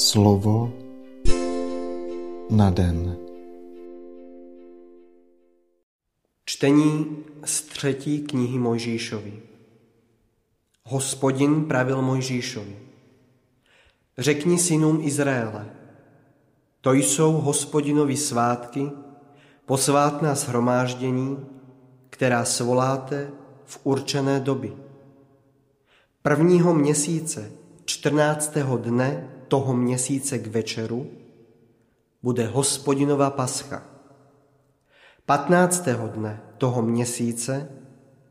Slovo na den. Čtení z třetí knihy Mojžíšovi. Hospodin pravil Mojžíšovi. Řekni synům Izraele, to jsou hospodinovi svátky, posvátná shromáždění, která svoláte v určené doby. Prvního měsíce, 14. dne toho měsíce k večeru, bude hospodinova pascha. 15. dne toho měsíce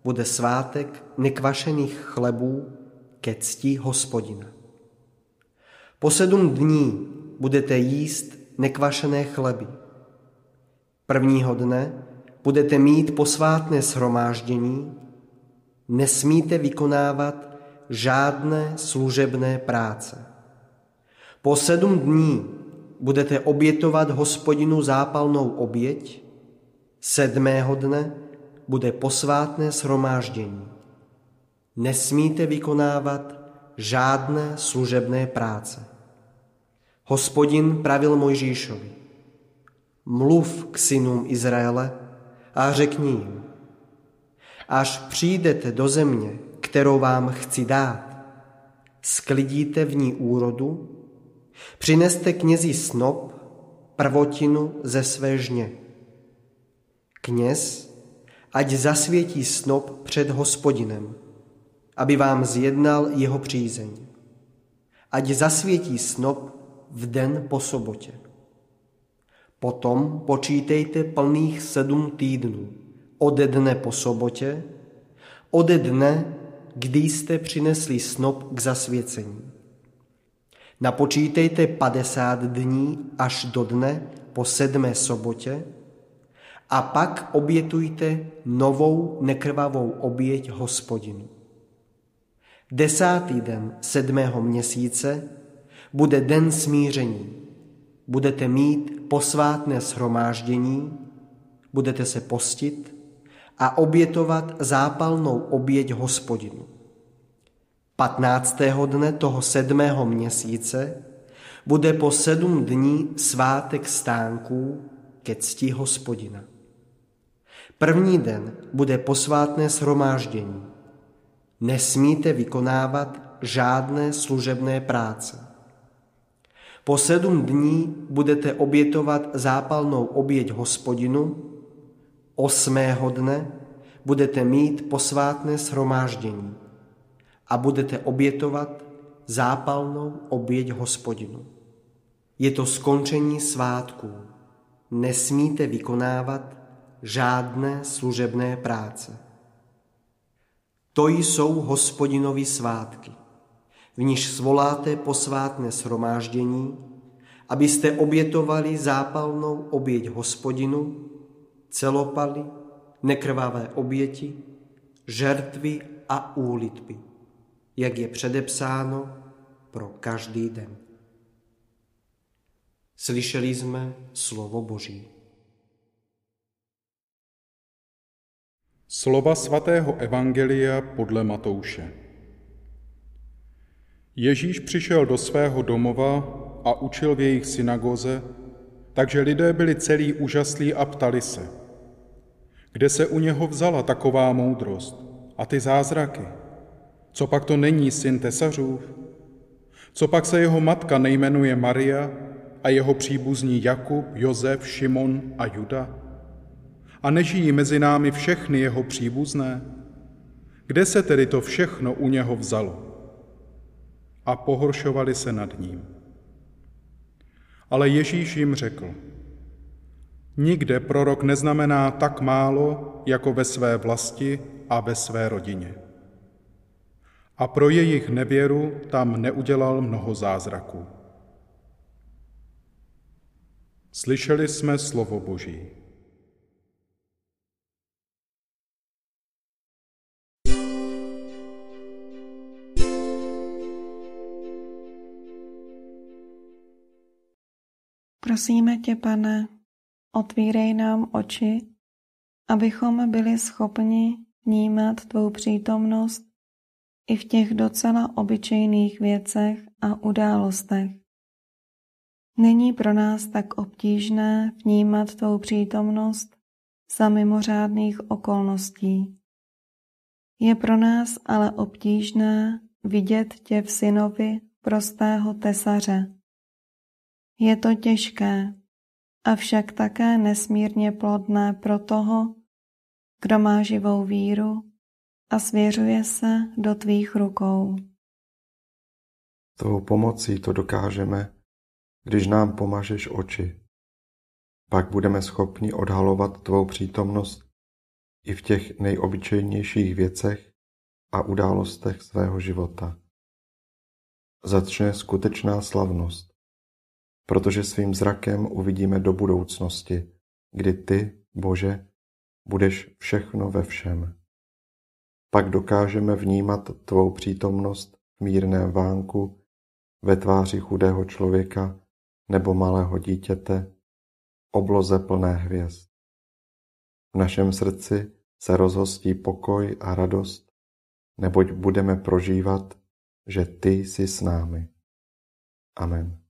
bude svátek nekvašených chlebů ke cti hospodina. Po sedm dní budete jíst nekvašené chleby. Prvního dne budete mít posvátné shromáždění, nesmíte vykonávat žádné služebné práce. Po sedm dní budete obětovat hospodinu zápalnou oběť, sedmého dne bude posvátné shromáždění. Nesmíte vykonávat žádné služebné práce. Hospodin pravil Mojžíšovi, mluv k synům Izraele a řekni jim, až přijdete do země, kterou vám chci dát, sklidíte v ní úrodu, přineste knězi snop, prvotinu ze své žně. Kněz, ať zasvětí snop před hospodinem, aby vám zjednal jeho přízeň. Ať zasvětí snop v den po sobotě. Potom počítejte plných sedm týdnů, ode dne po sobotě, ode dne, kdy jste přinesli snop k zasvěcení. Napočítejte 50 dní až do dne po sedmé sobotě a pak obětujte novou nekrvavou oběť hospodinu. Desátý den sedmého měsíce bude den smíření. Budete mít posvátné shromáždění, budete se postit a obětovat zápalnou oběť hospodinu. 15. dne toho sedmého měsíce bude po sedm dní svátek stánků ke cti hospodina. První den bude posvátné shromáždění. Nesmíte vykonávat žádné služebné práce. Po sedm dní budete obětovat zápalnou oběť hospodinu, osmého dne budete mít posvátné shromáždění a budete obětovat zápalnou oběť hospodinu. Je to skončení svátků. Nesmíte vykonávat žádné služebné práce. To jsou hospodinovi svátky v níž svoláte posvátné shromáždění, abyste obětovali zápalnou oběť hospodinu, celopaly, nekrvavé oběti, žertvy a úlitby, jak je předepsáno pro každý den. Slyšeli jsme slovo Boží. Slova svatého Evangelia podle Matouše. Ježíš přišel do svého domova a učil v jejich synagoze, takže lidé byli celý úžaslí a ptali se, kde se u něho vzala taková moudrost a ty zázraky? Co pak to není syn tesařův? Co pak se jeho matka nejmenuje Maria a jeho příbuzní Jakub, Jozef, Šimon a Juda? A nežijí mezi námi všechny jeho příbuzné? Kde se tedy to všechno u něho vzalo? a pohoršovali se nad ním. Ale Ježíš jim řekl, nikde prorok neznamená tak málo, jako ve své vlasti a ve své rodině. A pro jejich nevěru tam neudělal mnoho zázraků. Slyšeli jsme slovo Boží. Prosíme tě, pane, otvírej nám oči, abychom byli schopni vnímat tvou přítomnost i v těch docela obyčejných věcech a událostech, Není pro nás tak obtížné vnímat tvou přítomnost za mimořádných okolností. Je pro nás ale obtížné vidět tě v synovi prostého tesaře. Je to těžké, avšak také nesmírně plodné pro toho, kdo má živou víru a svěřuje se do tvých rukou. Tvou pomocí to dokážeme, když nám pomažeš oči. Pak budeme schopni odhalovat tvou přítomnost i v těch nejobyčejnějších věcech a událostech svého života. Začne skutečná slavnost, protože svým zrakem uvidíme do budoucnosti, kdy ty, Bože, budeš všechno ve všem. Pak dokážeme vnímat tvou přítomnost v mírném vánku, ve tváři chudého člověka nebo malého dítěte, obloze plné hvězd. V našem srdci se rozhostí pokoj a radost, neboť budeme prožívat, že Ty jsi s námi. Amen.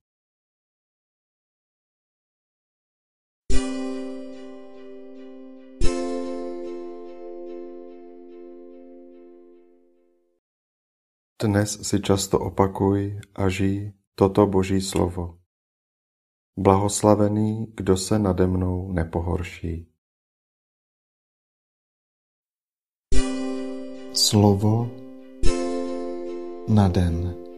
Dnes si často opakuj a žij toto Boží slovo. Blahoslavený, kdo se nade mnou nepohorší. Slovo na den.